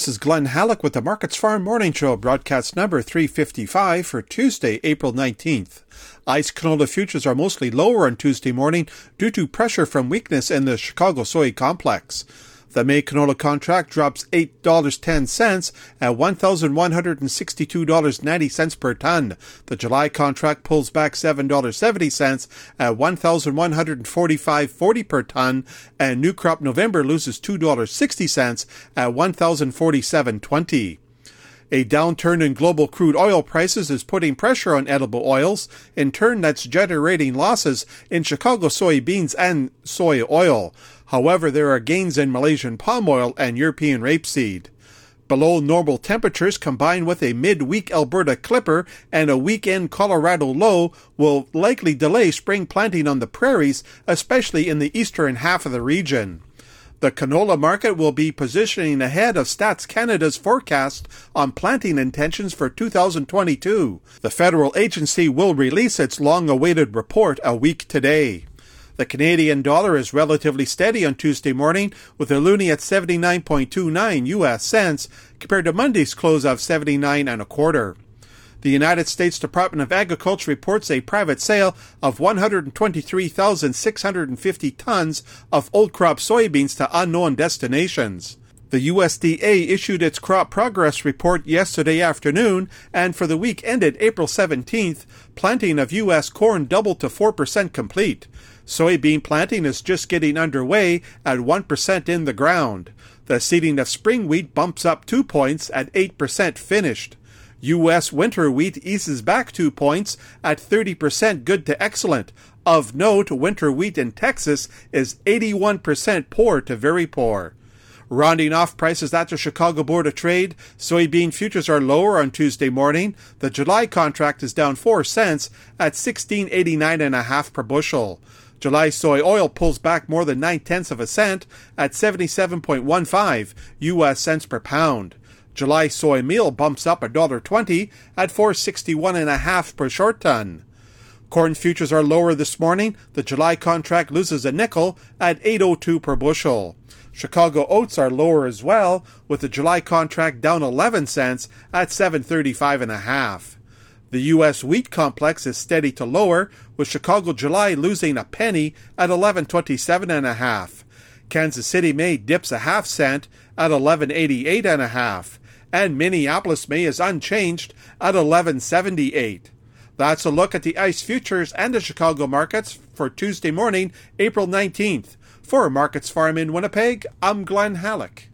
This is Glen Hallick with the MarketsFarm Morning Show, broadcast number 355 for Tuesday, April 19th. ICE canola futures are mostly lower on Tuesday morning due to pressure from weakness in the Chicago soy complex. The May canola contract drops $8.10 at $1,162.90 per ton. The July contract pulls back $7.70 at $1,145.40 per ton, and new crop November loses $2.60 at $1,047.20. A downturn in global crude oil prices is putting pressure on edible oils. In turn, that's generating losses in Chicago soybeans and soy oil. However, there are gains in Malaysian palm oil and European rapeseed. Below normal temperatures combined with a midweek Alberta clipper and a weekend Colorado low will likely delay spring planting on the prairies, especially in the eastern half of the region. The canola market will be positioning ahead of Stats Canada's forecast on planting intentions for 2022. The federal agency will release its long awaited report a week today. The Canadian dollar is relatively steady on Tuesday morning, with the loonie at 79.29 US cents compared to Monday's close of 79 and a quarter. The United States Department of Agriculture reports a private sale of 123,650 tons of old crop soybeans to unknown destinations. The USDA issued its crop progress report yesterday afternoon, and for the week ended April 17th, planting of U.S. corn doubled to 4% complete. Soybean planting is just getting underway at 1% in the ground. The seeding of spring wheat bumps up 2 points at 8% finished. U.S. winter wheat eases back two points at 30% good to excellent. Of note, winter wheat in Texas is 81% poor to very poor. Rounding off prices at the Chicago Board of Trade, soybean futures are lower on Tuesday morning. The July contract is down 4 cents at 16.89 and a half per bushel. July soy oil pulls back more than 9 tenths of a cent at 77.15 US cents per pound. July soy meal bumps up $1.20 at 461 and a per short ton. Corn futures are lower this morning. The July contract loses a nickel at 802 per bushel. Chicago oats are lower as well, with the July contract down 11 cents at 735 and a half. The U.S. wheat complex is steady to lower, with Chicago July losing a penny at 1127 and a half. Kansas City May dips a half cent at 1188 and a half and Minneapolis May is unchanged at 1178. That's a look at the ICE futures and the Chicago markets for Tuesday morning, April 19th. For MarketsFarm in Winnipeg, I'm Glen Hallick.